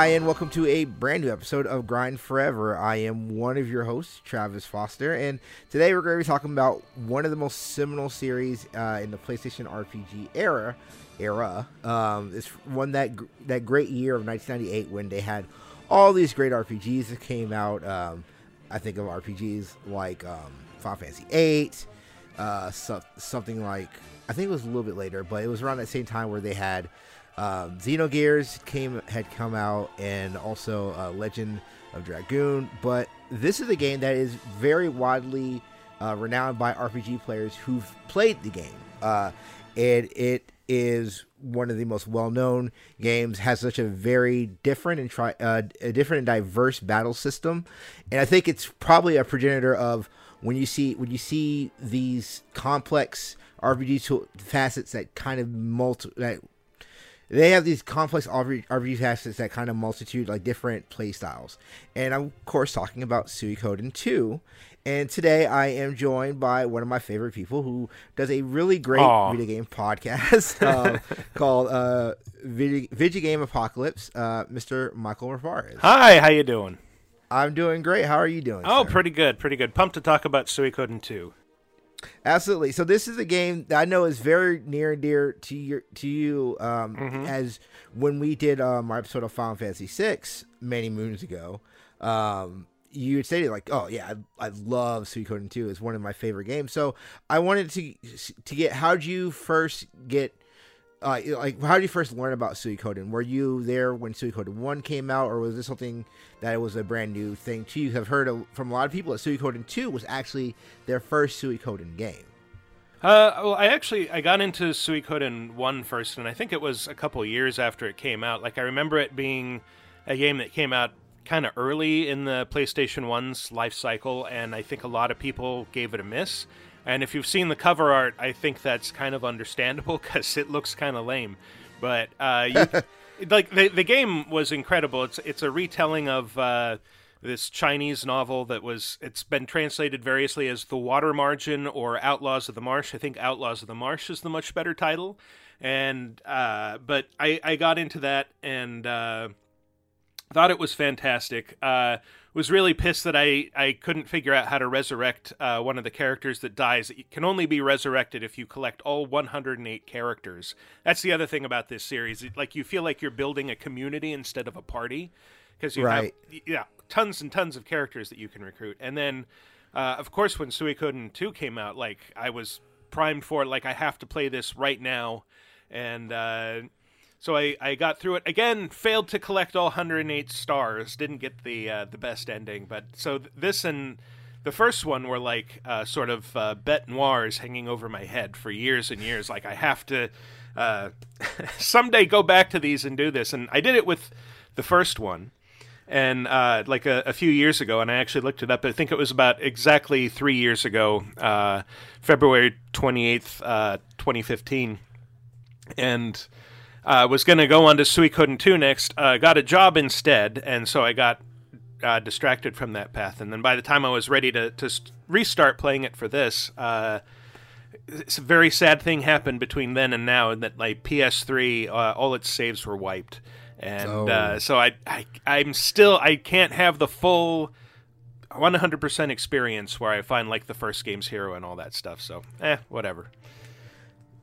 Hi, and welcome to a brand new episode of Grind Forever. I am one of your hosts, Travis Foster, and today we're going to be talking about one of the most seminal series uh, in the PlayStation RPG era. Era. Um, it's one that that great year of 1998 when they had all these great RPGs that came out. Um, I think of RPGs like um, Final Fantasy VIII, uh, so, something like I think it was a little bit later, but it was around that same time where they had um, Xenogears came had come out, and also uh, Legend of Dragoon. But this is a game that is very widely uh, renowned by RPG players who've played the game, uh, and it is one of the most well-known games. Has such a very different and try uh, a different and diverse battle system, and I think it's probably a progenitor of when you see when you see these complex RPG facets that kind of multi that they have these complex RPG facets that kind of multitude like different play styles. And I'm of course talking about Suikoden 2. And today I am joined by one of my favorite people who does a really great Aww. video game podcast uh, called uh, video, video Game Apocalypse, uh, Mr. Michael Ravarez. Hi, how you doing? I'm doing great. How are you doing? Oh, sir? pretty good, pretty good. Pumped to talk about Suikoden 2. Absolutely. So this is a game that I know is very near and dear to your to you. Um, mm-hmm. As when we did um, our episode of Final Fantasy VI many moons ago, um, you stated like, "Oh yeah, I, I love Suikoden 2. It's one of my favorite games." So I wanted to to get how did you first get uh, like how did you first learn about Suikoden? Were you there when Suikoden one came out, or was this something that it was a brand new thing to you? I've heard from a lot of people that Suikoden two was actually their first Suikoden game. Uh, well, I actually I got into Suikoden one first, and I think it was a couple years after it came out. Like I remember it being a game that came out kind of early in the PlayStation One's life cycle, and I think a lot of people gave it a miss. And if you've seen the cover art, I think that's kind of understandable because it looks kind of lame. But uh, you, like the the game was incredible. It's it's a retelling of uh, this Chinese novel that was it's been translated variously as The Water Margin or Outlaws of the Marsh. I think Outlaws of the Marsh is the much better title. And uh, but I I got into that and uh, thought it was fantastic. Was really pissed that I, I couldn't figure out how to resurrect uh, one of the characters that dies. It can only be resurrected if you collect all 108 characters. That's the other thing about this series. Like you feel like you're building a community instead of a party because you right. have yeah tons and tons of characters that you can recruit. And then, uh, of course, when Suikoden 2 came out, like I was primed for it. Like I have to play this right now, and uh, so I, I got through it again. Failed to collect all 108 stars. Didn't get the uh, the best ending. But so th- this and the first one were like uh, sort of uh, bet noirs hanging over my head for years and years. Like I have to uh, someday go back to these and do this. And I did it with the first one. And uh, like a, a, few years ago, and I actually looked it up. I think it was about exactly three years ago, uh, February twenty eighth, twenty fifteen, and uh, was going to go on to Suikoden 2 next, uh, got a job instead, and so I got uh, distracted from that path. And then by the time I was ready to, to restart playing it for this, uh, it's a very sad thing happened between then and now, and that my PS3, uh, all its saves were wiped. And uh, oh. so I, I, I'm still, I can't have the full 100% experience where I find like the first game's hero and all that stuff. So, eh, whatever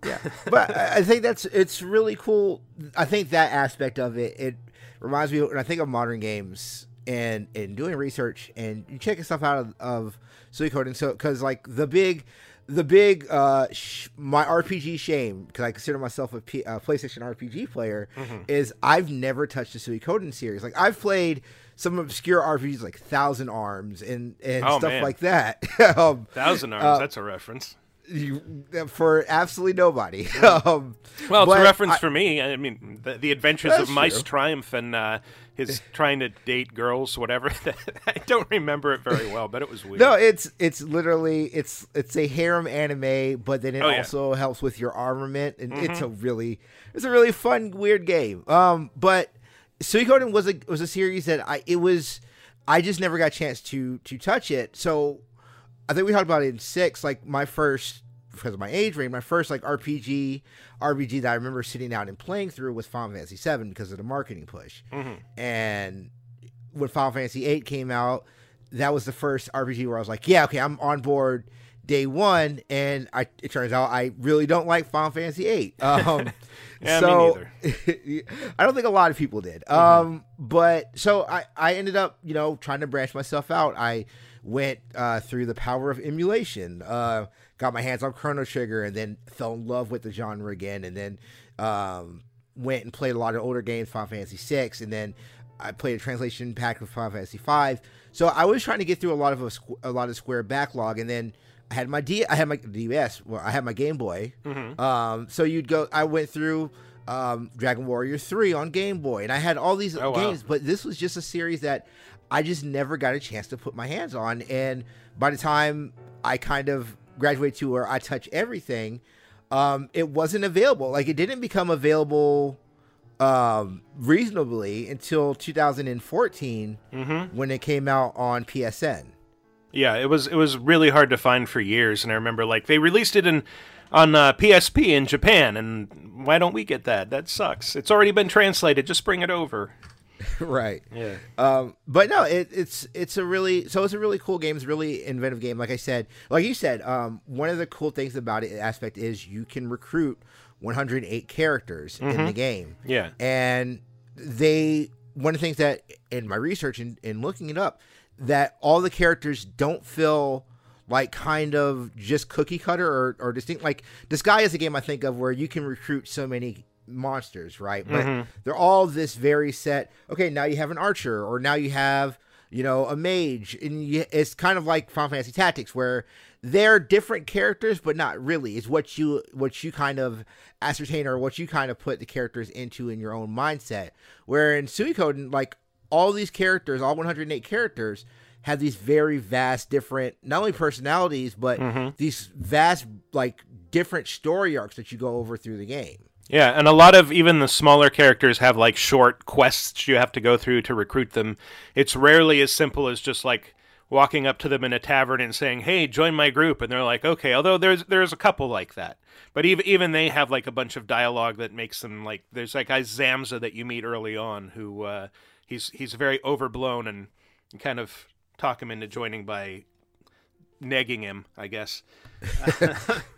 yeah, but I think that's it's really cool. I think that aspect of it it reminds me when I think of modern games and and doing research and checking stuff out of, of Suikoden. So because like the big the big uh sh- my RPG shame because I consider myself a P- uh, PlayStation RPG player mm-hmm. is I've never touched the Suikoden series. Like I've played some obscure RPGs like Thousand Arms and and oh, stuff man. like that. um, Thousand Arms, uh, that's a reference you, for absolutely nobody. um, well, it's a reference I, for me. I mean, the, the adventures of Meis true. Triumph and uh, his trying to date girls, whatever. I don't remember it very well, but it was weird. No, it's it's literally it's it's a harem anime, but then it oh, also yeah. helps with your armament, and mm-hmm. it's a really it's a really fun weird game. Um, but Suikoden was a was a series that I it was I just never got a chance to to touch it. So I think we talked about it in six. Like my first because of my age range, my first like RPG RPG that I remember sitting down and playing through was Final Fantasy VII because of the marketing push. Mm-hmm. And when Final Fantasy VIII came out, that was the first RPG where I was like, yeah, okay, I'm on board day one. And I, it turns out I really don't like Final Fantasy VIII. Um, yeah, so I don't think a lot of people did. Mm-hmm. Um, but so I, I ended up, you know, trying to branch myself out. I went uh, through the power of emulation, uh, got my hands on Chrono Trigger, and then fell in love with the genre again. And then um, went and played a lot of older games, Final Fantasy VI, and then I played a translation pack of Final Fantasy V. So I was trying to get through a lot of a, a lot of Square backlog, and then I had my D, I had my DS, well, I had my Game Boy. Mm-hmm. Um, so you'd go, I went through um, Dragon Warrior Three on Game Boy, and I had all these Oh, wow. games, but this was just a series that I just never got a chance to put my hands on. And by the time I kind of graduated to where I touch everything, um, it wasn't available. Like it didn't become available um, reasonably until 2014 Mm-hmm. when it came out on PSN. Yeah, it was it was really hard to find for years, and I remember like they released it in on uh, PSP in Japan, and why don't we get that? That sucks. It's already been translated. Just bring it over. right. Yeah. Um, but no, it, it's it's a really so it's a really cool game. It's a really inventive game. Like I said, like you said, um, one of the cool things about it aspect is you can recruit 108 characters in the game. Yeah. and they one of the things that in my research and in looking it up that all the characters don't feel like kind of just cookie cutter or, or distinct? Like this guy is a game i think of where you can recruit so many monsters right? But mm-hmm. they're all this very set okay now you have an archer or now you have you know a mage. And you, it's kind of like final fantasy tactics where they're different characters but not really. It's what you what you kind of ascertain or what you kind of put the characters into in your own mindset. Where in suikoden like all these characters all 108 characters have these very vast different not only personalities but these vast like different story arcs that you go over through the game Yeah, and a lot of even the smaller characters have like short quests you have to go through to recruit them. It's rarely as simple as just like walking up to them in a tavern and saying, "Hey, join my group," and they're like, "Okay." Although there's there's a couple like that, but even even they have like a bunch of dialogue that makes them like. There's like guy Zamza that you meet early on who uh, he's he's very overblown and kind of talk him into joining by negging him, I guess.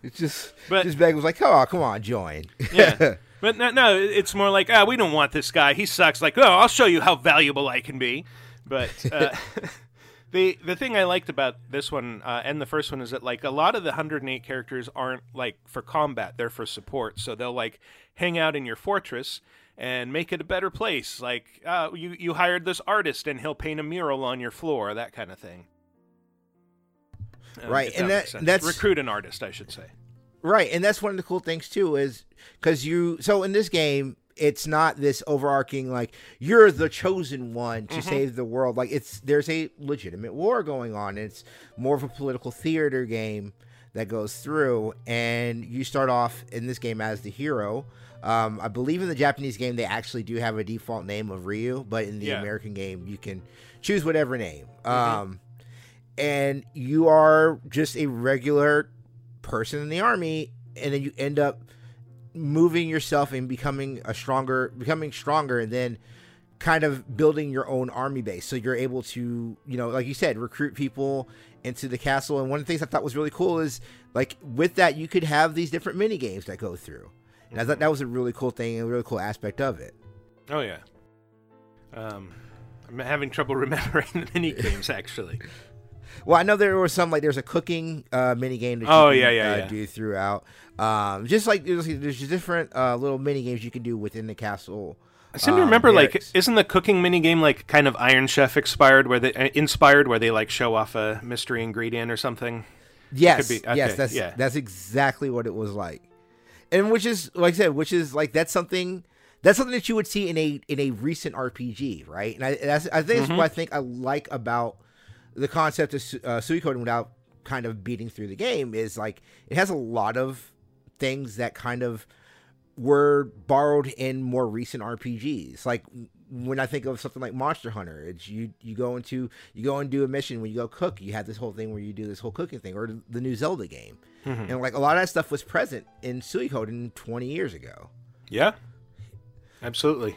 it's just But- just Beg was like oh come on join Yeah. But no, no, it's more like, ah, we don't want this guy. He sucks. Like, oh, I'll show you how valuable I can be. But uh, the the thing I liked about this one uh, and the first one is that like a lot of the 108 characters aren't like for combat; they're for support. So they'll like hang out in your fortress and make it a better place. Like, uh, you you hired this artist and he'll paint a mural on your floor, that kind of thing. Uh, Right, if and that, that's recruit an artist, I should say. Right, and that's one of the cool things too is because you. So in this game, it's not this overarching like you're the chosen one to save the world. Like it's there's a legitimate war going on. It's more of a political theater game that goes through, and you start off in this game as the hero. Um, I believe in the Japanese game they actually do have a default name of Ryu, but in the Yeah. American game you can choose whatever name. Um, and you are just a regular person in the army and then you end up moving yourself and becoming a stronger becoming stronger and then kind of building your own army base so you're able to you know like you said recruit people into the castle and one of the things i thought was really cool is like with that you could have these different mini games that go through and i thought that was a really cool thing and a really cool aspect of it Oh yeah. Um, I'm having trouble remembering the mini games actually. Well, I know there was some like there's a cooking uh, mini game that you Oh, can, yeah, yeah, uh, yeah. do throughout. Um, just like there's, there's different uh, little mini games you can do within the castle. I seem to um, remember like isn't the cooking mini game like kind of Iron Chef expired where they uh, inspired where they like show off a mystery ingredient or something? Yes, be- yes, that's yeah. that's exactly what it was like, and which is like I said, which is like that's something that's something that you would see in a in a recent RPG, right? And I that's I think Mm-hmm. that's what I think I like about the concept of uh, Suikoden without kind of beating through the game is like it has a lot of things that kind of were borrowed in more recent RPGs. Like when I think of something like Monster Hunter, it's you you go into you go and do a mission when you go cook. You have this whole thing where you do this whole cooking thing, or the new Zelda game, mm-hmm. and like a lot of that stuff was present in Suikoden 20 years ago. Yeah, absolutely.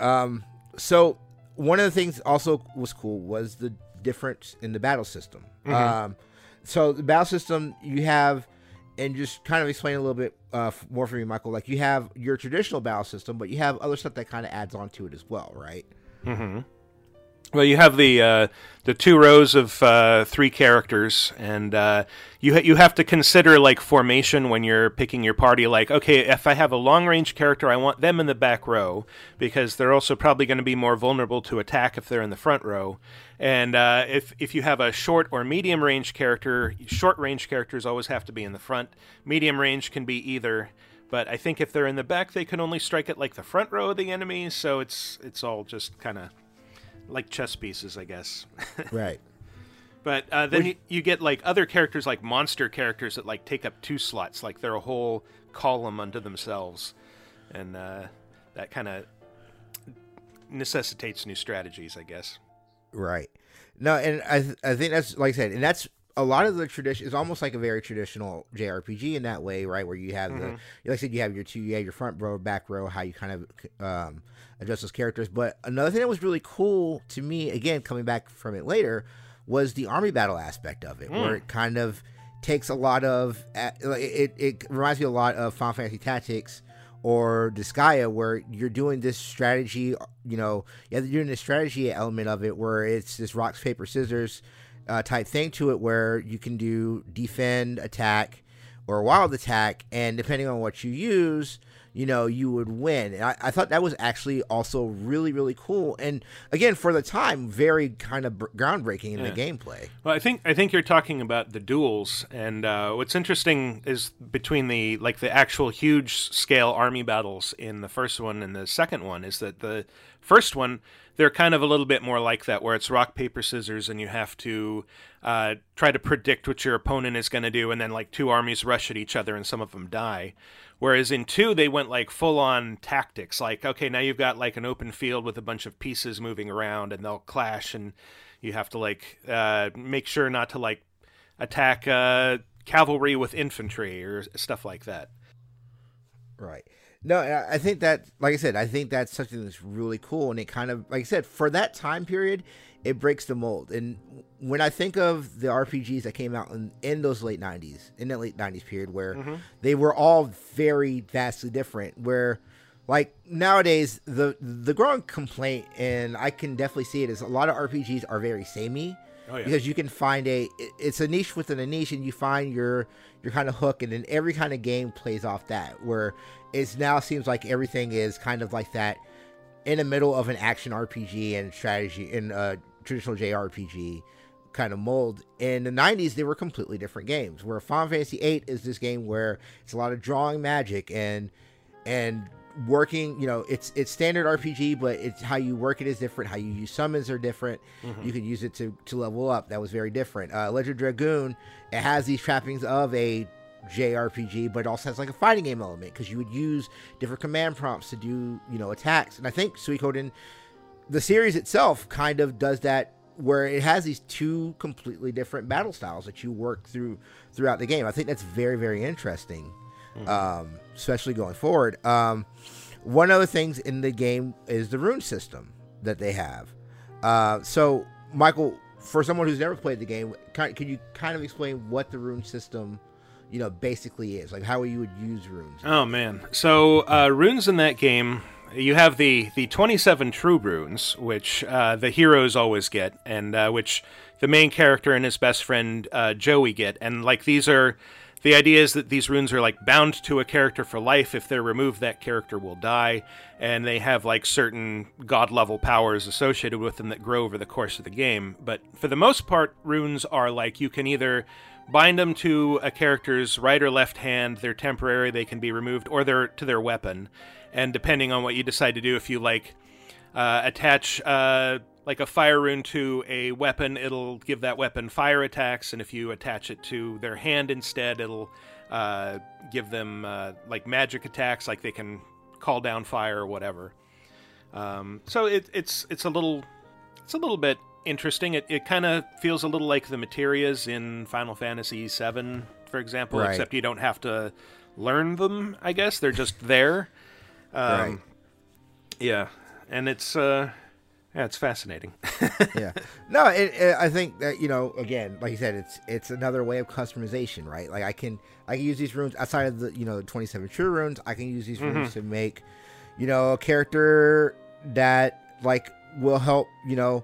Um, so one of the things also was cool was the difference in the battle system. Mm-hmm. Um, so the battle system you have and just kind of explain a little bit uh, more for me, Michael. Like you have your traditional battle system, but you have other stuff that kind of adds on to it as well, right? Mm-hmm. Well, you have the uh, the two rows of uh, three characters, and uh, you ha- you have to consider like formation when you're picking your party. Like, okay, if I have a long range character, I want them in the back row because they're also probably going to be more vulnerable to attack if they're in the front row. And uh, if if you have a short or medium range character, short range characters always have to be in the front. Medium range can be either. But I think if they're in the back, they can only strike at like the front row of the enemy. So it's it's all just kind of like chess pieces, I guess. right. But uh, then you, you, get like other characters, like monster characters that like take up two slots, like they're a whole column unto themselves, and uh, that kind of necessitates new strategies, I guess. Right. No, and I th- I think that's like I said, and that's a lot of the tradition is almost like a very traditional JRPG in that way, right? Where you have mm-hmm. the like I said, you have your two, you have your front row, back row, how you kind of um, adjust those characters. But another thing that was really cool to me, again, coming back from it later, was the army battle aspect of it, mm. where it kind of takes a lot of it. It reminds me a lot of Final Fantasy Tactics or Disgaea, where you're doing this strategy. You know, you're doing the strategy element of it, where it's this rocks paper scissors uh, type thing to it, where you can do defend, attack, or wild attack, and depending on what you use you know, you would win. And I, I, thought that was actually also really, really cool. And again, for the time, very kind of groundbreaking in yeah. the gameplay. Well, I think I think you're talking about the duels, and uh, what's interesting is between the like the actual huge scale army battles in the first one and the second one is that the first one they're kind of a little bit more like that, where it's rock paper scissors, and you have to uh, try to predict what your opponent is going to do, and then like two armies rush at each other, and some of them die. Whereas in two, they went like full on tactics. Like, okay, now you've got like an open field with a bunch of pieces moving around, and they'll clash, and you have to like uh, make sure not to like attack uh, cavalry with infantry or stuff like that. Right. No, I think that, like I said, I think that's something that's really cool, and it kind of, like I said, for that time period, it breaks the mold. And when I think of the RPGs that came out in, in those late '90s, in that late '90s period, where mm-hmm. they were all very vastly different, where like nowadays the the growing complaint, and I can definitely see it, is a lot of RPGs are very samey. Oh, yeah. Because you can find a, it's a niche within a niche, and you find your your kind of hook, and then every kind of game plays off that. Where it now seems like everything is kind of like that in the middle of an action RPG and strategy in uh, traditional JRPG kind of mold. In the 90s, they were completely different games. Where Final Fantasy VIII is this game where it's a lot of drawing magic and and working. You know, it's it's standard RPG, but it's how you work it is different. How you use summons are different. Mm-hmm. You can use it to to level up. That was very different. Uh, Legend Dragoon it has these trappings of a JRPG, but it also has like a fighting game element because you would use different command prompts to do you know attacks. And I think Suikoden the series itself kind of does that where it has these two completely different battle styles that you work through throughout the game. I think that's very very interesting, mm-hmm. um, especially going forward. Um, one of the things in the game is the rune system that they have. Uh, so, Michael, for someone who's never played the game, can, can you kind of explain what the rune system? You know, basically is like how you would use runes. Oh man, so uh, runes in that game you have the the 27 true runes, which uh, the heroes always get, and uh, which the main character and his best friend uh, Jowy get. And like these are the idea is that these runes are like bound to a character for life. If they're removed, that character will die, and they have like certain god level powers associated with them that grow over the course of the game. But for the most part, runes are like you can either bind them to a character's right or left hand. They're temporary; they can be removed, or they're to their weapon and depending on what you decide to do, if you like uh, attach uh, like a fire rune to a weapon, it'll give that weapon fire attacks, and if you attach it to their hand instead, it'll uh, give them uh, like magic attacks, like they can call down fire or whatever. Um, so it, it's it's a little it's a little bit interesting. It it kind of feels a little like the materias in Final Fantasy VII, for example, Right. except you don't have to learn them. I guess they're just there. Um, Right. Yeah, and it's uh, yeah, it's fascinating. yeah. No, it, it, I think that you know, again, like you said, it's it's another way of customization, right? Like I can I can use these runes outside of the you know the twenty seven true runes. I can use these runes to make you know a character that like will help you know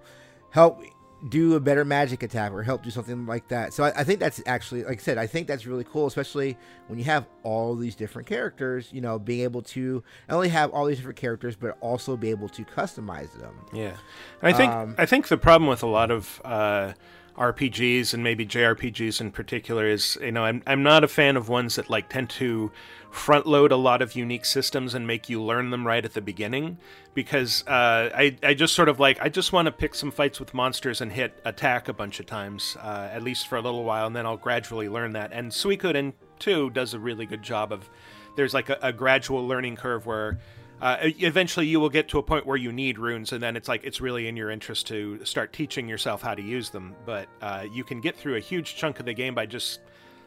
help do a better magic attack or help do something like that. So I, I think that's actually, like I said, I think that's really cool, especially when you have all these different characters. You know, being able to not only have all these different characters, but also be able to customize them. Yeah, I think Um, I think the problem with a lot of uh, RPGs and maybe JRPGs in particular is you know I'm I'm not a fan of ones that like tend to front load a lot of unique systems and make you learn them right at the beginning because uh, I I just sort of like I just want to pick some fights with monsters and hit attack a bunch of times uh, at least for a little while and then I'll gradually learn that. And Suikoden 2 does a really good job of there's like a, a gradual learning curve where uh, eventually you will get to a point where you need runes and then it's like it's really in your interest to start teaching yourself how to use them. But uh, you can get through a huge chunk of the game by just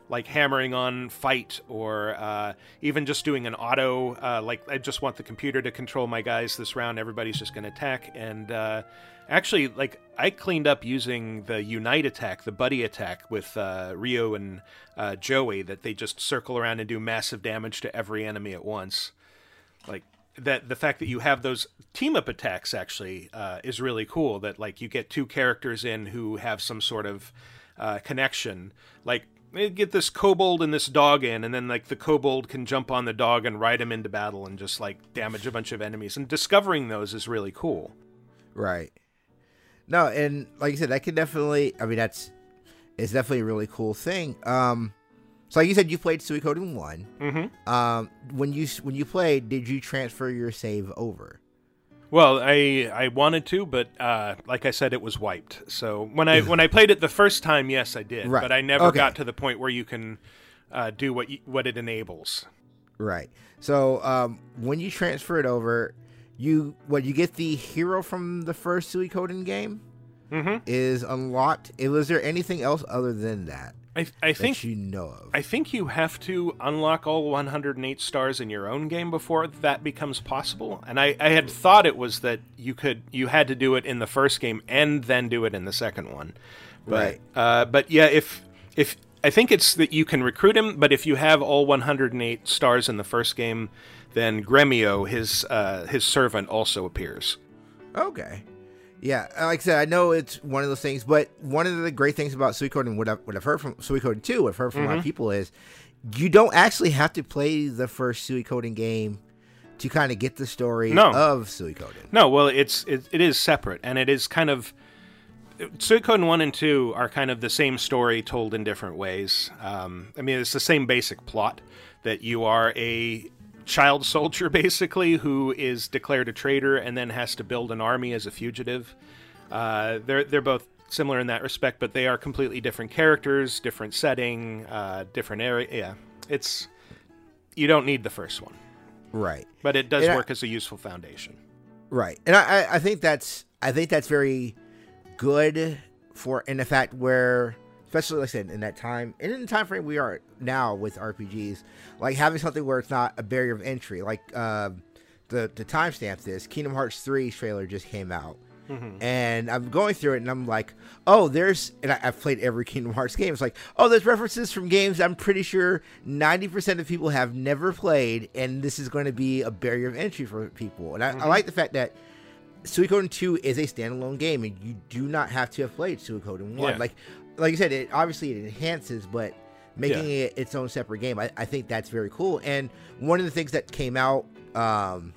like hammering on fight or uh, even just doing an auto uh, like i just want the computer to control my guys this round. Everybody's just going to attack. And uh, actually like i cleaned up using the unite attack the buddy attack with uh, Riou and Jowy that they just circle around and do massive damage to every enemy at once that the fact that you have those team up attacks actually uh, is really cool that like you get two characters in who have some sort of uh, connection like get this kobold and this dog in and then like the kobold can jump on the dog and ride him into battle and just like damage a bunch of enemies and discovering those is really cool Right. No, and like I said, that could definitely. I mean, that's it's definitely a really cool thing. Um, so like you said, you played Suikoden one. mm-hmm. Um, when you when you played, did you transfer your save over? Well, I I wanted to, but uh, like I said, it was wiped. So when I when I played it the first time, yes, I did. Right. But I never Okay. got to the point where you can uh, do what you, what it enables. Right. So um, when you transfer it over, you what you get the hero from the first Suikoden game Mm-hmm. is unlocked. Was there anything else other than that I I think you know of? I think you have to unlock all 108 stars in your own game before that becomes possible. And I, I had thought it was that you could you had to do it in the first game and then do it in the second one. But, Right. Uh, but yeah, if if I think it's that you can recruit him, but if you have all 108 stars in the first game, then Gremio, his uh, his servant, also appears. Okay. Yeah, like I said, I know it's one of those things, but one of the great things about Suikoden, what I've, what I've heard from Suikoden 2, what I've heard from a lot of people is you don't actually have to play the first Suikoden game to kind of get the story No. of Suikoden. No, well, it's it, it is separate, and it is kind of Suikoden one and two are kind of the same story told in different ways. Um, I mean, it's the same basic plot that you are a child soldier basically who is declared a traitor and then has to build an army as a fugitive. Uh, they're they're both similar in that respect, but they are completely different characters, different setting, uh, different area. Yeah, it's you don't need the first one, Right. but it does Yeah. work as a useful foundation. Right, and I, I- I think that's I think that's very good for in the fact where, especially like I said in that time and in the time frame we are now with RPGs, like having something where it's not a barrier of entry. Like uh, the the timestamp this Kingdom Hearts three trailer just came out, and I'm going through it and I'm like, oh, there's and I, I've played every Kingdom Hearts game. It's like, oh, there's references from games I'm pretty sure 90% of people have never played, and this is going to be a barrier of entry for people. And I, I like the fact that Suikoden 2 is a standalone game, and you do not have to have played Suikoden 1. Yeah. Like, like I said, it obviously it enhances, but making Yeah. it its own separate game, I, I think that's very cool. And one of the things that came out, um,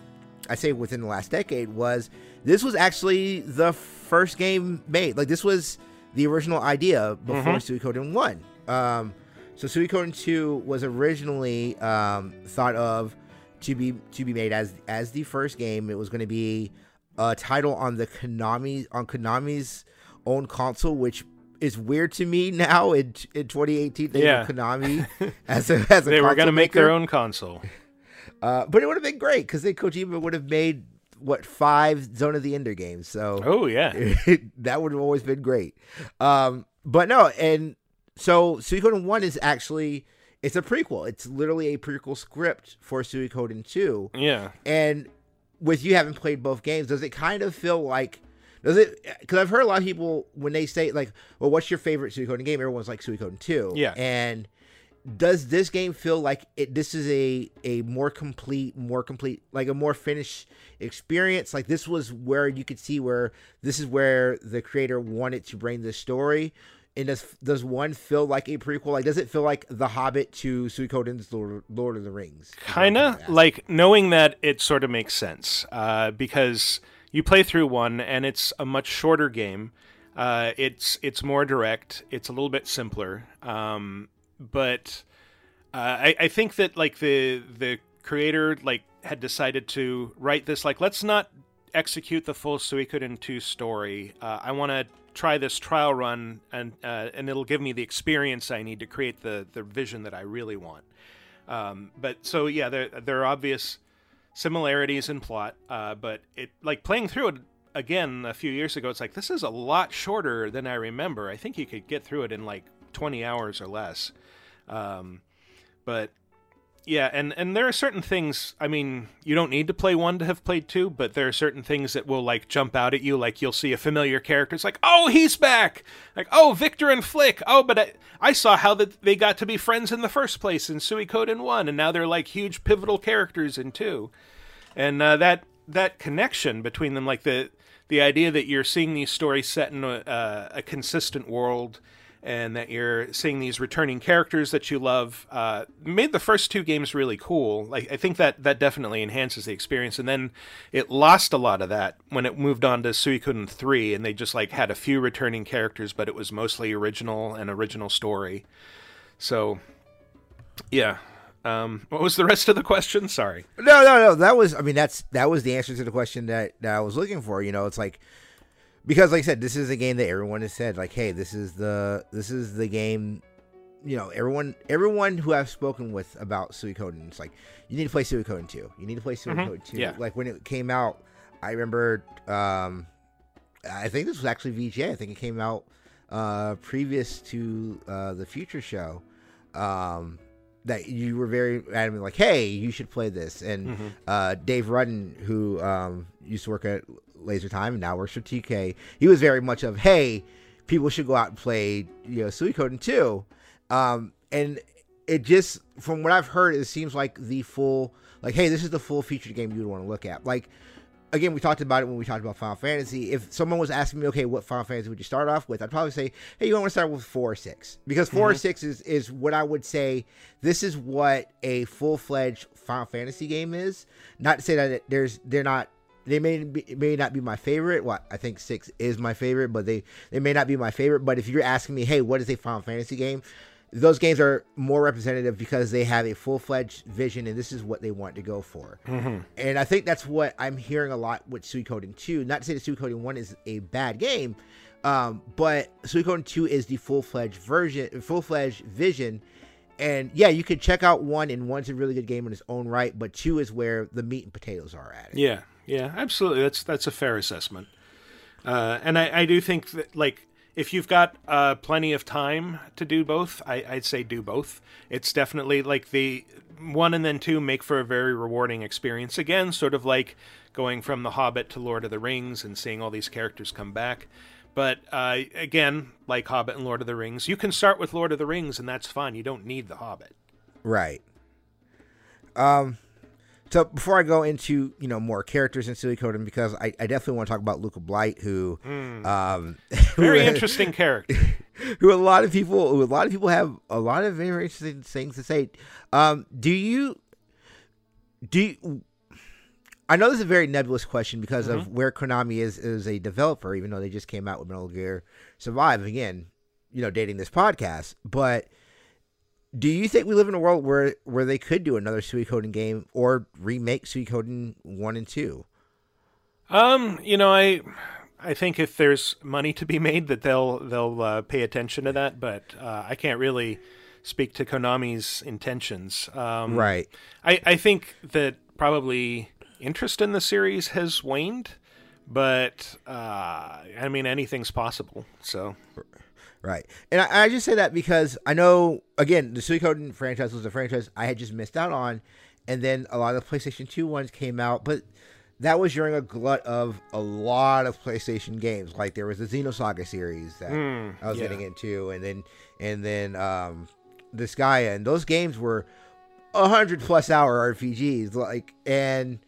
I say within the last decade, was this was actually the first game made. Like, this was the original idea before Suikoden 1. Um, so Suikoden 2 was originally um, thought of to be to be made as as the first game. It was going to be a title on the Konami on Konami's own console, which is weird to me now in in 2018. They Yeah. Konami as a as a they were going to make their own console. uh, but it would have been great because then Kojima would have made what five Zone of the Ender games. So oh yeah, that would have always been great. Um, but no, and so Suikoden One is actually it's a prequel. It's literally a prequel script for Suikoden Two. Yeah, and with you having played both games, does it kind of feel like does it? Because I've heard a lot of people when they say like, "Well, what's your favorite Suikoden game?" Everyone's like Suikoden Two. Yeah, and does this game feel like it this is a a more complete more complete like a more finished experience like this was where you could see where this is where the creator wanted to bring this story and does does one feel like a prequel like does it feel like the hobbit to suikoden's lord, lord of the rings kind of like knowing that it sort of makes sense uh, because you play through one and it's a much shorter game uh, it's it's more direct it's a little bit simpler um, but uh, I, I think that like the the creator like had decided to write this like let's not execute the full Suikoden 2 story. Uh, I want to try this trial run and uh, and it'll give me the experience I need to create the the vision that I really want. Um, but so yeah, there there are obvious similarities in plot, uh, but it like playing through it again a few years ago. It's like this is a lot shorter than I remember. I think you could get through it in like 20 hours or less. Um, but yeah, and and there are certain things. I mean, you don't need to play one to have played two, but there are certain things that will like jump out at you. Like you'll see a familiar character. It's like, oh, he's back. Like, oh, Viktor and Flik. Oh, but I, I saw how that they got to be friends in the first place in Suikoden one, and now they're like huge pivotal characters in two. And uh, that that connection between them, like the the idea that you're seeing these stories set in a, uh, a consistent world and that you're seeing these returning characters that you love uh, made the first two games really cool. Like I think that that definitely enhances the experience. And then it lost a lot of that when it moved on to Suikoden three, and they just like had a few returning characters, but it was mostly original and original story. So, yeah. Um, what was the rest of the question? Sorry. No, no, no. That was. I mean, that's that was the answer to the question that, that I was looking for. You know, it's like because like I said, this is a game that everyone has said like, hey, this is the this is the game. You know, everyone everyone who I've spoken with about Suikoden, it's like you need to play Suikoden two. You need to play Suikoden mm-hmm. two. Yeah. Like when it came out, I remember. Um, I think this was actually VGA. I think it came out uh, previous to uh, the Future Show. Um, that you were very adamant, like, hey, you should play this. And mm-hmm. uh, Dave Rudden, who um, used to work at Laser Time and now works for TK, he was very much of, hey, people should go out and play, you know, Suikoden 2. Um, and it just, from what I've heard, it seems like the full, like, hey, this is the full featured game you would want to look at. Like, again, we talked about it when we talked about Final Fantasy. If someone was asking me, okay, what Final Fantasy would you start off with? I'd probably say, hey, you want to start with four or six because 4 mm-hmm. or six is is what I would say. This is what a full fledged Final Fantasy game is. Not to say that there's they're not. They may be, may not be my favorite. What well, I think six is my favorite, but they they may not be my favorite. But if you're asking me, hey, what is a Final Fantasy game? those games are more representative because they have a full fledged vision and this is what they want to go for. Mm-hmm. And I think that's what I'm hearing a lot with Suikoden 2. Not to say that Suikoden 1 is a bad game, um, but Suikoden 2 is the full fledged version, full fledged vision. And yeah, you could check out one, and one's a really good game in its own right, but two is where the meat and potatoes are at. It. Yeah, yeah, absolutely. That's that's a fair assessment. Uh, and I, I do think that like if you've got uh, plenty of time to do both, I, would say do both. It's definitely like the one and then two make for a very rewarding experience. Again, sort of like going from The Hobbit to Lord of the Rings and seeing all these characters come back. But uh, again, like Hobbit and Lord of the Rings, you can start with Lord of the Rings and that's fine. You don't need The Hobbit. Right. Um, so before I go into you know more characters in Suikoden, because I, I definitely want to talk about Luca Blight, who mm. um, very interesting character, who a lot of people who a lot of people have a lot of very interesting things to say. Um, do you do? You, I know this is a very nebulous question because mm-hmm. of where Konami is as a developer, even though they just came out with Metal Gear Survive again, you know, dating this podcast, but do you think we live in a world where where they could do another Suikoden game or remake Suikoden one and two? Um, you know, I I think if there's money to be made, that they'll they'll uh, pay attention to that. But uh, I can't really speak to Konami's intentions. Um, right. I I think that probably interest in the series has waned, but uh, I mean anything's possible. So Right. And I, I, just say that because I know, again, the Suikoden franchise was a franchise I had just missed out on. And then a lot of the PlayStation 2 ones came out. But that was during a glut of a lot of PlayStation games. Like there was the Xenosaga series that mm, I was yeah. getting into. And then, and then um, Disgaea. And those games were 100 plus hour RPGs. Like, and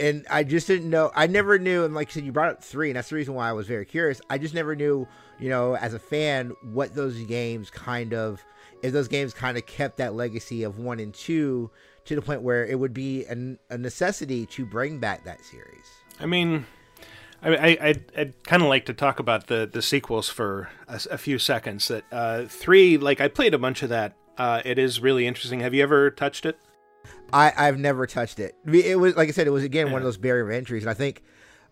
and I just didn't know. I never knew. And like I said, you brought up three, and that's the reason why I was very curious. I just never knew, you know, as a fan, what those games kind of, if those games kind of kept that legacy of one and two to the point where it would be an, a necessity to bring back that series. I mean, I, I I'd, I'd kind of like to talk about the the sequels for a, a few seconds. That uh, three, like I played a bunch of that. Uh, it is really interesting. Have you ever touched it? I I've never touched it. It was like I said, it was again yeah. one of those barrier of entries, and I think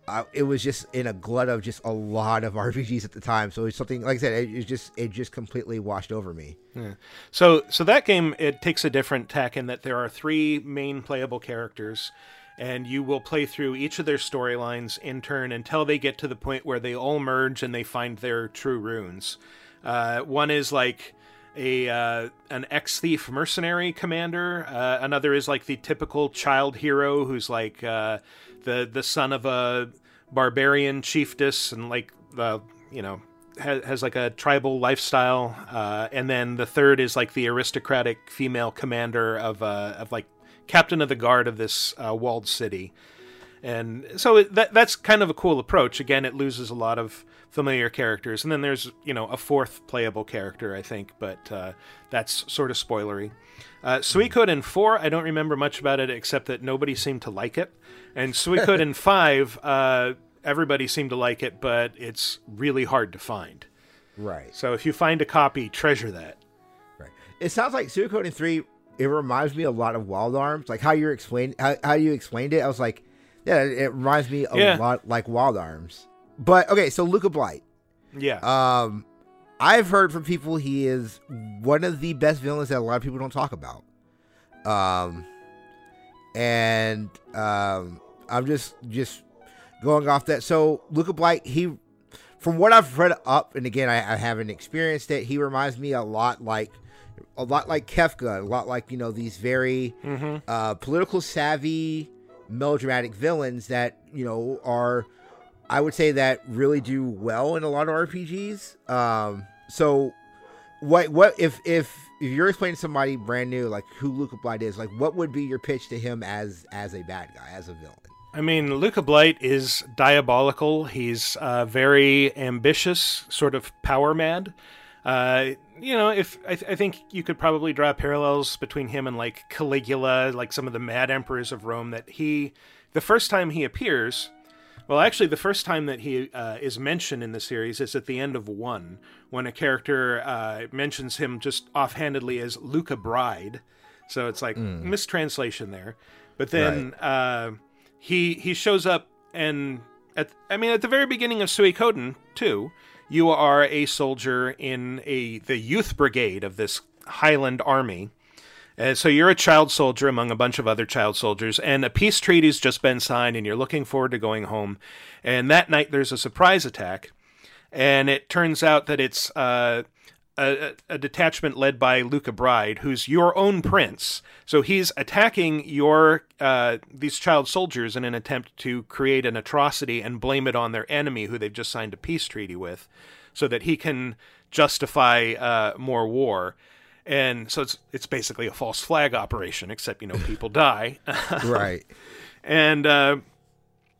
uh, it was just in a glut of just a lot of RPGs at the time. So it's something like I said, it, it just it just completely washed over me. Yeah. So so that game it takes a different tack in that there are three main playable characters. And you will play through each of their storylines in turn until they get to the point where they all merge and they find their true runes. Uh, one is like a uh, an ex thief mercenary commander. Uh, another is like the typical child hero who's like uh, the the son of a barbarian chiefess and like the you know has, has like a tribal lifestyle. Uh, and then the third is like the aristocratic female commander of uh, of like captain of the guard of this uh, walled city. And so it, that that's kind of a cool approach. Again, it loses a lot of familiar characters, and then there's you know a fourth playable character, I think, but uh, that's sort of spoilery. Uh, Suikoden four, I don't remember much about it except that nobody seemed to like it, and Suikoden five, uh, everybody seemed to like it, but it's really hard to find. Right. So if you find a copy, treasure that. Right. It sounds like Suikoden three. It reminds me a lot of Wild Arms, like how you explained how, how you explained it. I was like, yeah, it reminds me a yeah. lot like Wild Arms. But okay, so Luca Blight. Yeah. Um, I've heard from people he is one of the best villains that a lot of people don't talk about. Um, and um, I'm just just going off that. So Luca Blight, he, from what I've read up, and again, I, I haven't experienced it. He reminds me a lot like a lot like Kefka, a lot like you know these very mm-hmm. uh, political savvy, melodramatic villains that you know are I would say that really do well in a lot of RPGs. Um, so what what if if if you're explaining to somebody brand new like who Luca Blight is, like what would be your pitch to him as as a bad guy, as a villain? I mean, Luca Blight is diabolical. He's uh, very ambitious, sort of power mad. Uh, you know, if I, th- I, think you could probably draw parallels between him and like Caligula, like some of the mad emperors of Rome. That he, the first time he appears, well, actually, the first time that he uh, is mentioned in the series is at the end of one, when a character uh, mentions him just offhandedly as Luca Bride. So it's like mm. mistranslation there. But then right. uh, he he shows up, and at I mean, at the very beginning of Suikoden 2, you are a soldier in a the youth brigade of this Highland army uh, so you're a child soldier among a bunch of other child soldiers, and a peace treaty's just been signed, and you're looking forward to going home. And that night, there's a surprise attack, and it turns out that it's uh, a, a, detachment led by Luca Bride, who's your own prince. So he's attacking your uh, these child soldiers in an attempt to create an atrocity and blame it on their enemy, who they've just signed a peace treaty with, so that he can justify uh, more war and so it's it's basically a false flag operation, except you know people die. right. And uh,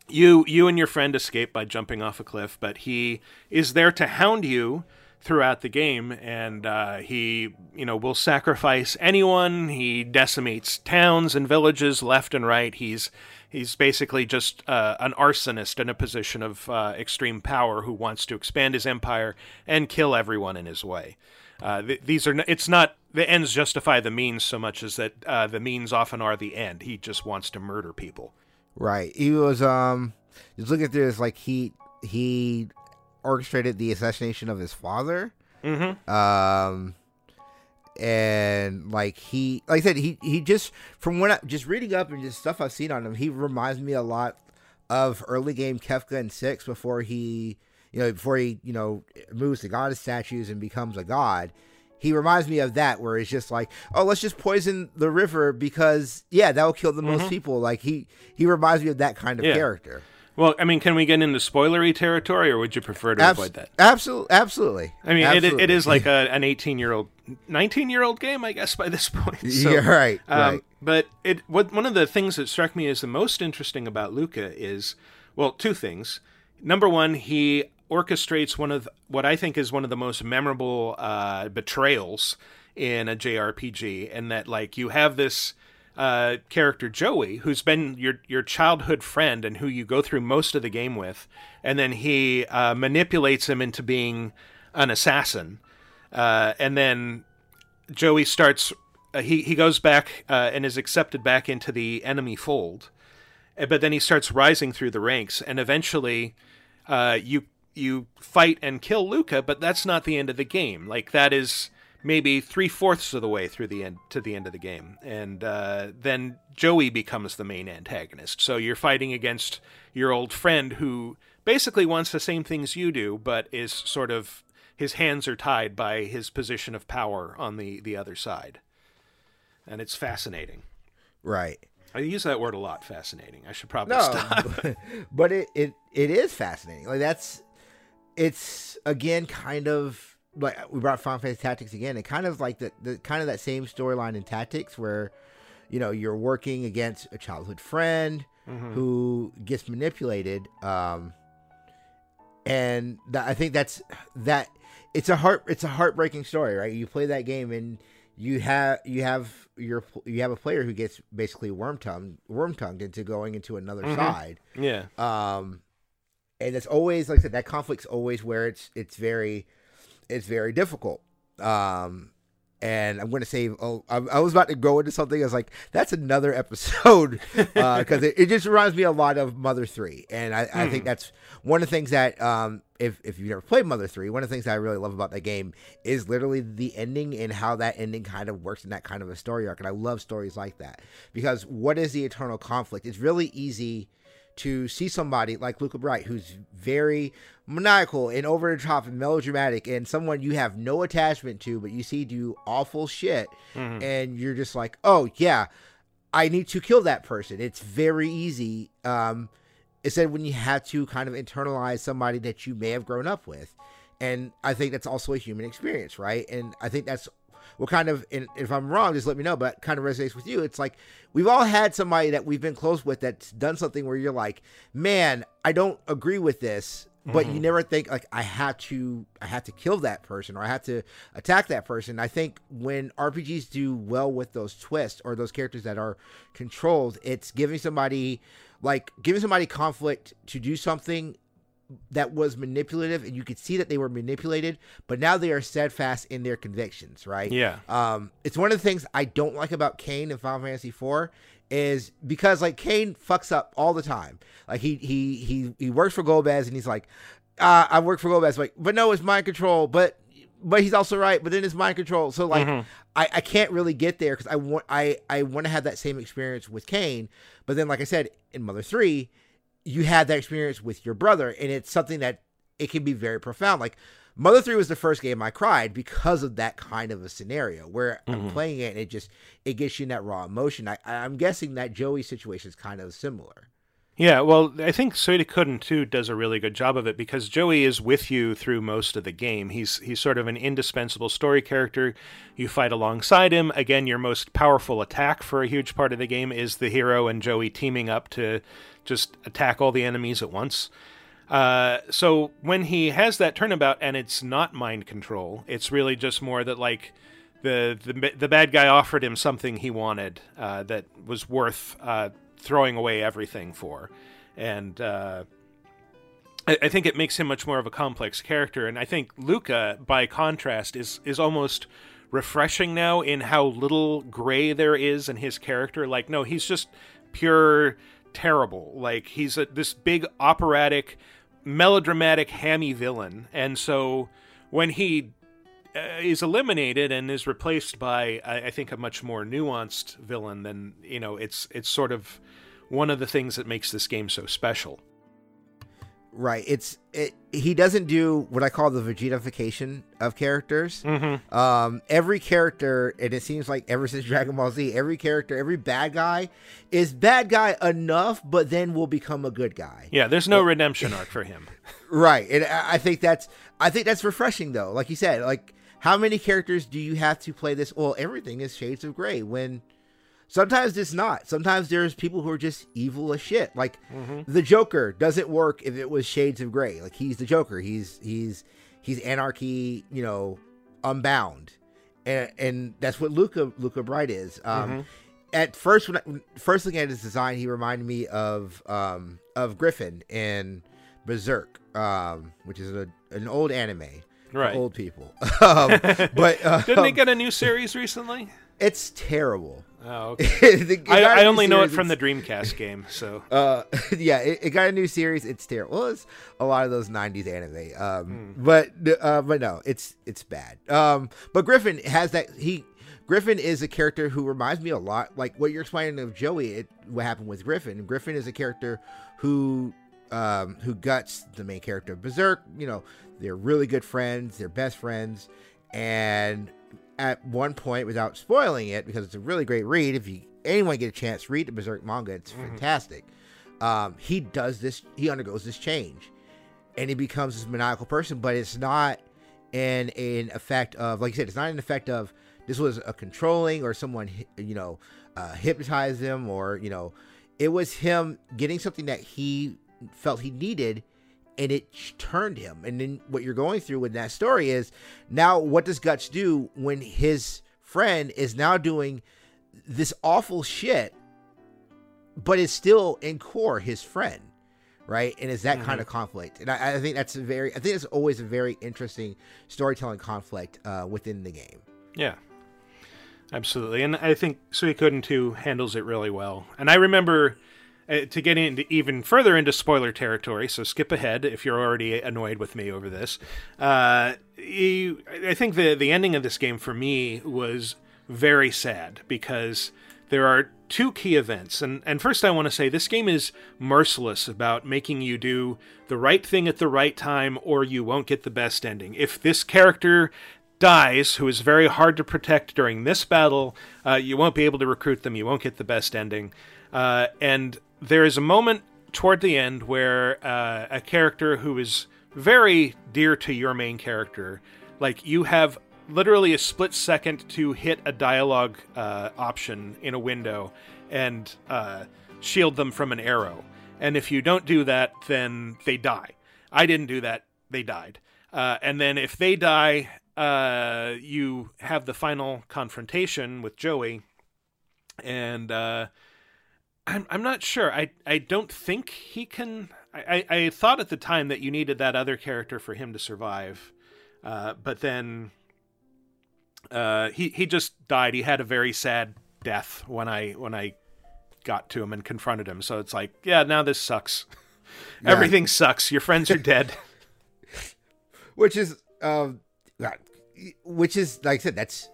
you you and your friend escape by jumping off a cliff, but he is there to hound you throughout the game, and uh, he you know will sacrifice anyone. He decimates towns and villages left and right. He's he's basically just uh, an arsonist in a position of uh, extreme power who wants to expand his empire and kill everyone in his way. Uh, th- these are n- it's not the ends justify the means so much as that uh, the means often are the end. He just wants to murder people. Right. He was um just looking at this like he he orchestrated the assassination of his father. Mm-hmm. Um and like he, like I said, he he just from when I just reading up and just stuff I've seen on him, he reminds me a lot of early game Kefka and six before he, you know, before he you know moves to goddess statues and becomes a god. He reminds me of that, where it's just like, oh, let's just poison the river because yeah, that will kill the most people. Like he he reminds me of that kind of Yeah. character. Well, I mean, can we get into spoilery territory, or would you prefer to Abs- avoid that? Absolutely, absolutely. I mean, it, it Absolutely. is like a, an 18 year old, 19 year old game, I guess, by this point. So, yeah, right, um, right. But it what one of the things that struck me as the most interesting about Luca is, well, two things. Number one, he orchestrates one of what I think is one of the most memorable uh, betrayals in a JRPG, and that like you have this uh, character Jowy, who's been your your childhood friend and who you go through most of the game with, and then he uh, manipulates him into being an assassin, uh, and then Jowy starts. Uh, he he goes back uh, and is accepted back into the enemy fold, but then he starts rising through the ranks, and eventually, you you fight and kill Luca. But that's not the end of the game. Like that is maybe three fourths of the way through the end to the end of the game, and uh, then Jowy becomes the main antagonist. So you're fighting against your old friend who basically wants the same things you do, but is sort of his hands are tied by his position of power on the the other side, and it's fascinating. Right. I use that word a lot. Fascinating. I should probably No, stop. but, but it, it it is fascinating. Like that's it's again kind of like we brought Final Fantasy Tactics again. It kind of like the, the kind of that same storyline in Tactics where you know you're working against a childhood friend Mm-hmm. who gets manipulated. Um, and that, I think that's that. It's a heart. It's a heartbreaking story, right? You play that game and you have you have your you have a player who gets basically worm tongued worm tongued into going into another Mm-hmm. side. yeah. Um, and it's always like I said that conflict's always where it's it's very it's very difficult. Um, and I'm going to say, oh, I, I was about to go into something. I was like, that's another episode because it, it just reminds me a lot of Mother Three, and I, I think that's one of the things that um, if if you've never played Mother Three, one of the things that I really love about that game is literally the ending and how that ending kind of works in that kind of a story arc. And I love stories like that because what is the eternal conflict? It's really easy to see somebody like Luca Blight, who's very maniacal and over the top and melodramatic, and someone you have no attachment to, but you see do awful shit, and you're just like, oh yeah, I need to kill that person. It's very easy. Um, instead, when you have to kind of internalize somebody that you may have grown up with, and I think that's also a human experience, right? And I think that's what kind of, and if I'm wrong, just let me know. But kind of resonates with you. It's like we've all had somebody that we've been close with that's done something where you're like, man, I don't agree with this, but you mm-hmm. never think like I have to, I have to kill that person or I have to attack that person. I think when RPGs do well with those twists or those characters that are controlled, it's giving somebody like giving somebody conflict to do something that was manipulative and you could see that they were manipulated but now they are steadfast in their convictions right? Yeah. um it's one of the things i don't like about Kain in final fantasy 4 is because like Kain fucks up all the time. Like he he he, he works for Golbez and he's like uh, i work for Golbez like but no it's mind control but but he's also right but then it's mind control. So like I, I can't really get there because i want i i want to have that same experience with Kain but then like i said in mother 3 you had that experience with your brother and it's something that it can be very profound like mother 3 was the first game i cried because of that kind of a scenario where i'm mm-hmm. playing it and it just it gets you in that raw emotion I, i'm guessing that Jowy situation is kind of similar Yeah, well, I think Suikoden 2 does a really good job of it because Jowy is with you through most of the game. He's he's sort of an indispensable story character. You fight alongside him. Again, your most powerful attack for a huge part of the game is the hero and Jowy teaming up to just attack all the enemies at once. Uh, so when he has that turnabout and it's not mind control, it's really just more that like the the the bad guy offered him something he wanted uh, that was worth uh, throwing away everything for, and uh, I, I think it makes him much more of a complex character. And I think Luca, by contrast, is is almost refreshing now in how little gray there is in his character. Like, no, he's just pure terrible. Like he's a, this big operatic, melodramatic, hammy villain, and so when he uh, is eliminated and is replaced by, I, I think, a much more nuanced villain. Than you know, it's it's sort of one of the things that makes this game so special. Right. It's it. He doesn't do what I call the Vegetification of characters. Mm-hmm. Um, every character, and it seems like ever since Dragon Ball Z, every character, every bad guy is bad guy enough, but then will become a good guy. Yeah, there's no redemption arc for him. Right, and I I think that's I think that's refreshing though. Like you said, like how many characters do you have to play this? Well, everything is shades of gray. When sometimes it's not. Sometimes there's people who are just evil as shit. Like the Joker doesn't work if it was shades of gray. Like he's the Joker. He's he's he's anarchy. You know, unbound, and and that's what Luca Luca Blight is. Um, At first, when I, first looking at his design, he reminded me of um, of Griffith in Berserk, um, which is a, an old anime Right. old people. um, but uh, Didn't they get a new series recently? it's terrible. Oh, okay. The- I, I only know it from the Dreamcast game. So Uh, yeah, it, it got a new series. It's terrible. Well, it's a lot of those '90s anime. Um, but uh, but no, it's it's bad. Um, but Griffith has that. He Griffith is a character who reminds me a lot, like what you're explaining of Jowy. It, what happened with Griffith? Griffith is a character who um, who guts the main character of Berserk. You know, they're really good friends. They're best friends, and at one point, without spoiling it, because it's a really great read. If you anyone get a chance, read the Berserk manga. It's fantastic. Um, he does this. He undergoes this change, and he becomes this maniacal person. But it's not in an effect of, like you said, it's not an effect of this was a controlling or someone you know uh, hypnotized him or you know it was him getting something that he felt he needed and it turned him. And then what you're going through with that story is now what does Guts do when his friend is now doing this awful shit, but is still in core his friend, right? And is that kind of conflict? And I, I think that's a very, I think it's always a very interesting storytelling conflict uh, within the game. Yeah, absolutely. And I think Suikoden 2 handles it really well. And I remember uh, to get into even further into spoiler territory, so skip ahead if you're already annoyed with me over this. Uh, you, I think the the ending of this game for me was very sad because there are two key events. And, and first, I want to say this game is merciless about making you do the right thing at the right time, or you won't get the best ending. If this character dies, who is very hard to protect during this battle, uh, you won't be able to recruit them, you won't get the best ending. Uh, and there is a moment toward the end where uh, a character who is very dear to your main character, like you have literally a split second to hit a dialogue uh, option in a window and uh, shield them from an arrow. And if you don't do that, then they die. I didn't do that; they died. Uh, and then if they die, uh, you have the final confrontation with Jowy, and uh, I'm I'm not sure. I I don't think he can. I, I, thought at the time that you needed that other character for him to survive, uh, but then uh, he he just died. He had a very sad death when I when I got to him and confronted him. So it's like, yeah, now this sucks. Everything sucks. Your friends are dead. which is um uh, which is like i said that's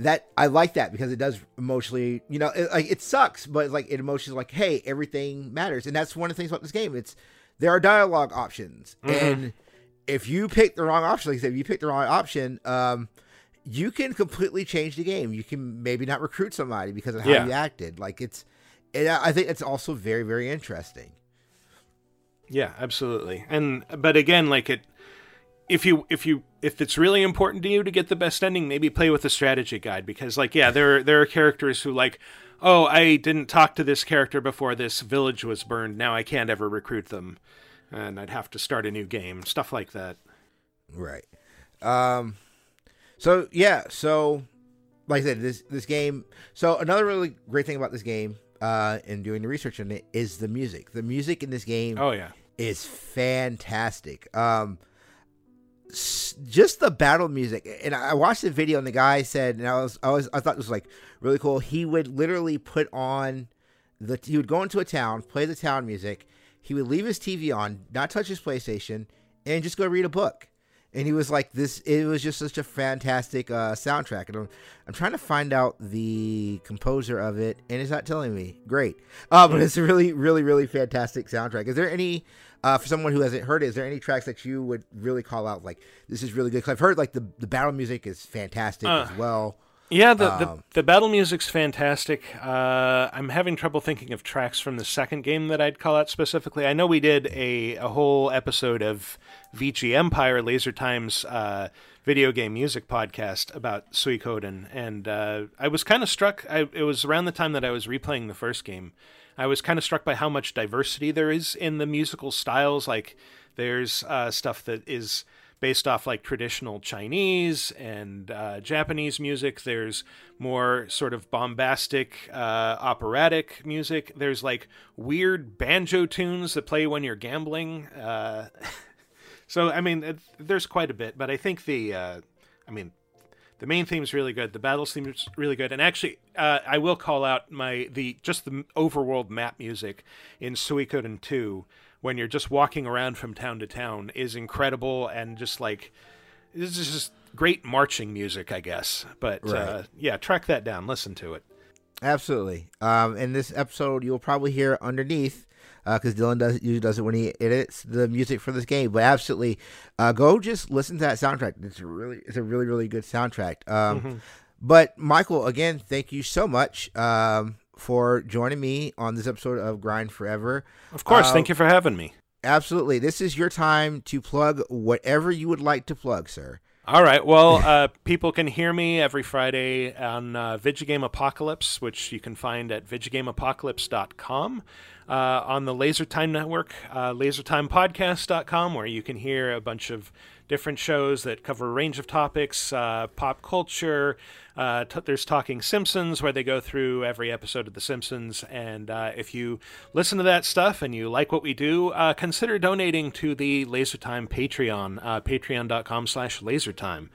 that i like that because it does emotionally you know it, like it sucks but it's like it emotionally like hey everything matters. And that's one of the things about this game. It's there are dialogue options. And if you pick the wrong option like i said if you pick the wrong option um you can completely change the game. You can maybe not recruit somebody because of how Yeah. you acted. Like it's and I think it's also very very interesting. Yeah, absolutely. And but again, like it if you if you if it's really important to you to get the best ending, maybe play with the strategy guide because like yeah, there there are characters who like oh, I didn't talk to this character before this village was burned. Now I can't ever recruit them. And I'd have to start a new game. Stuff like that. Right. Um so yeah, so like I said, this this game so another really great thing about this game, uh, and doing the research on it is the music. The music in this game Oh yeah. is fantastic. Um just the battle music and I watched the video and the guy said and I was I was I thought this was like really cool. He would literally put on the he would go into a town, play the town music, he would leave his TV on, not touch his PlayStation, and just go read a book. And he was like, "This it was just such a fantastic uh, soundtrack." And I'm, I'm trying to find out the composer of it, and it's not telling me. Great, uh, but it's a really, really, really fantastic soundtrack. Is there any uh, for someone who hasn't heard it? Is there any tracks that you would really call out like this is really good? Because I've heard like the the battle music is fantastic Uh, as well. Yeah, the, the Um, the battle music's fantastic. Uh, I'm having trouble thinking of tracks from the second game that I'd call out specifically. I know we did a, a whole episode of VGMpire Laser Times uh, video game music podcast about Suikoden, and uh, I was kind of struck. I, it was around the time that I was replaying the first game. I was kind of struck by how much diversity there is in the musical styles. Like, there's uh, stuff that is based off like traditional Chinese and uh, Japanese music. There's more sort of bombastic, uh, operatic music. There's like weird banjo tunes that play when you're gambling. Uh, so, I mean, it, there's quite a bit, but I think the, uh, I mean, the main theme's really good. The battles theme's really good, and actually, uh, I will call out my the just the overworld map music in Suikoden 2 when you're just walking around from town to town is incredible and just like this is just great marching music, I guess. But uh, yeah, track that down, listen to it. Absolutely. Um, in this episode, you'll probably hear underneath because Dylan does usually does it when he edits the music for this game. But absolutely, uh, go just listen to that soundtrack. It's a really, it's a really, really good soundtrack. Um, But Michael, again, thank you so much um, for joining me on this episode of Grind Forever. Of course, Uh, thank you for having me. Absolutely, this is your time to plug whatever you would like to plug, sir. All right. Well, uh, people can hear me every Friday on uh, Vidjagame Apocalypse, which you can find at vidjagameapocalypse.com. Uh, on the Laser Time Network, uh, lasertimepodcast.com, where you can hear a bunch of different shows that cover a range of topics, uh, pop culture. Uh, t- there's Talking Simpsons, where they go through every episode of The Simpsons. And uh, if you listen to that stuff and you like what we do, uh, consider donating to the LaserTime Patreon, uh, patreon.com slash lasertime.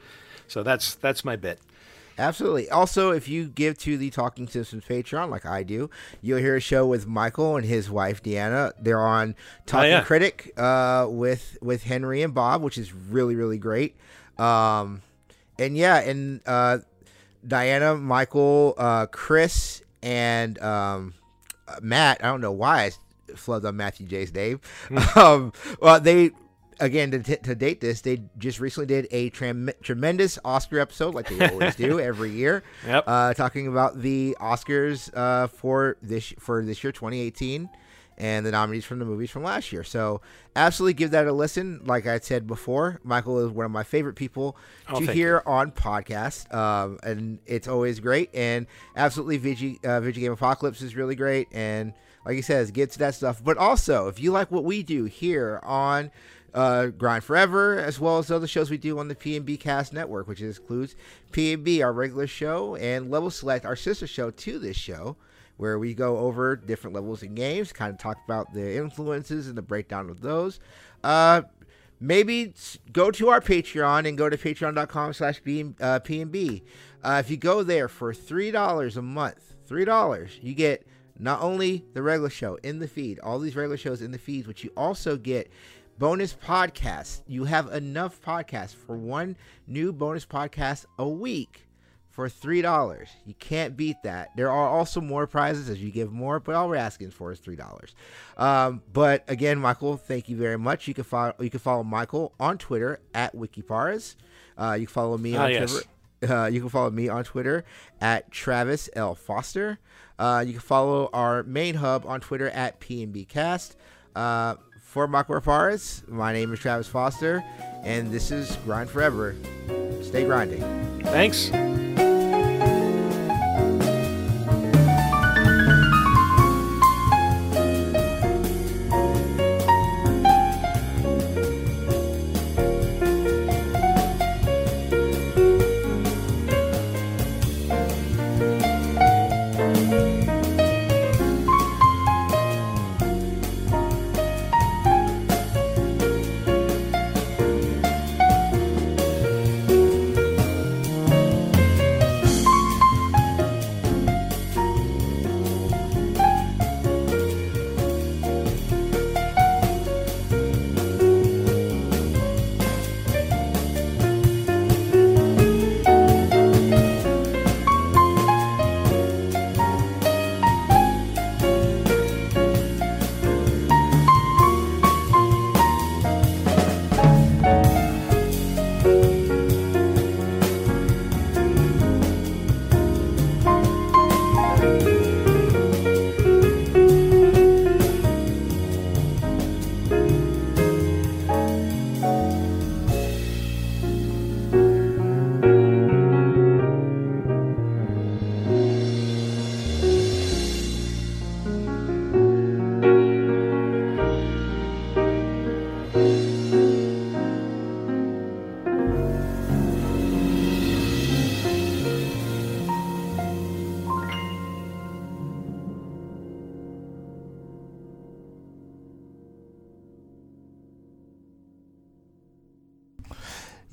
So that's that's my bit. Absolutely. Also, if you give to the Talking Simpsons Patreon, like I do, you'll hear a show with Michael and his wife Deanna. They're on Talking yeah. Critic uh, with with Henry and Bob, which is really really great. Um, and yeah, and uh, Diana, Michael, uh, Chris, and um, uh, Matt. I don't know why I flubbed on Matthew J's name. um, well, they again to, t- to date this, they just recently did a trem- tremendous Oscar episode, like they always do every year, Yep. uh, talking about the Oscars uh, for this for this year, 2018, and the nominees from the movies from last year. So absolutely give that a listen. Like I said before, Michael is one of my favorite people Oh, to hear on podcast, um, and it's always great. And absolutely, Vidja uh, Game Apocalypse is really great. And like he says, get to that stuff. But also, if you like what we do here on uh, Grind Forever, as well as other shows we do on the P&B Cast Network, which includes P&B, our regular show, and Level Select, our sister show to this show, where we go over different levels in games, kind of talk about the influences and the breakdown of those. Uh, maybe go to our Patreon and go to patreon.com slash uh, P&B. Uh, if you go there for $3 a month, $3, you get not only the regular show in the feed, all these regular shows in the feeds, but you also get bonus podcasts. You have enough podcasts for one new bonus podcast a week for three dollars. You can't beat that. There are also more prizes as you give more, but all we're asking for is three dollars. Um, but again, Michael, thank you very much. You can follow you can follow Michael on Twitter at WikiParas. Uh, you can follow me Ah, on yes. Twitter. Uh, you can follow me on Twitter at Travis L Foster. Uh, you can follow our main hub on Twitter at PNBcast. Uh, for Michael Reparaz, my name is Travis Foster, and this is Grind Forever. Stay grinding. Thanks.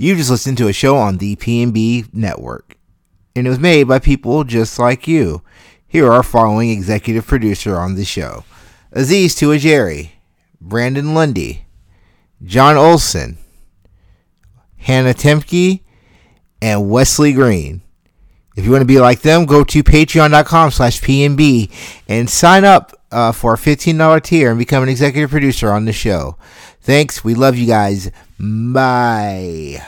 You just listened to a show on the PNB network, and it was made by people just like you. Here are our following executive producer on the show: Aziz Tuajeri, Brandon Lundy, John Olson, Hannah Temke, and Wesley Green. If you want to be like them, go to patreon.com slash PNB and sign up uh, for a $15 tier and become an executive producer on the show. Thanks. We love you guys. Bye.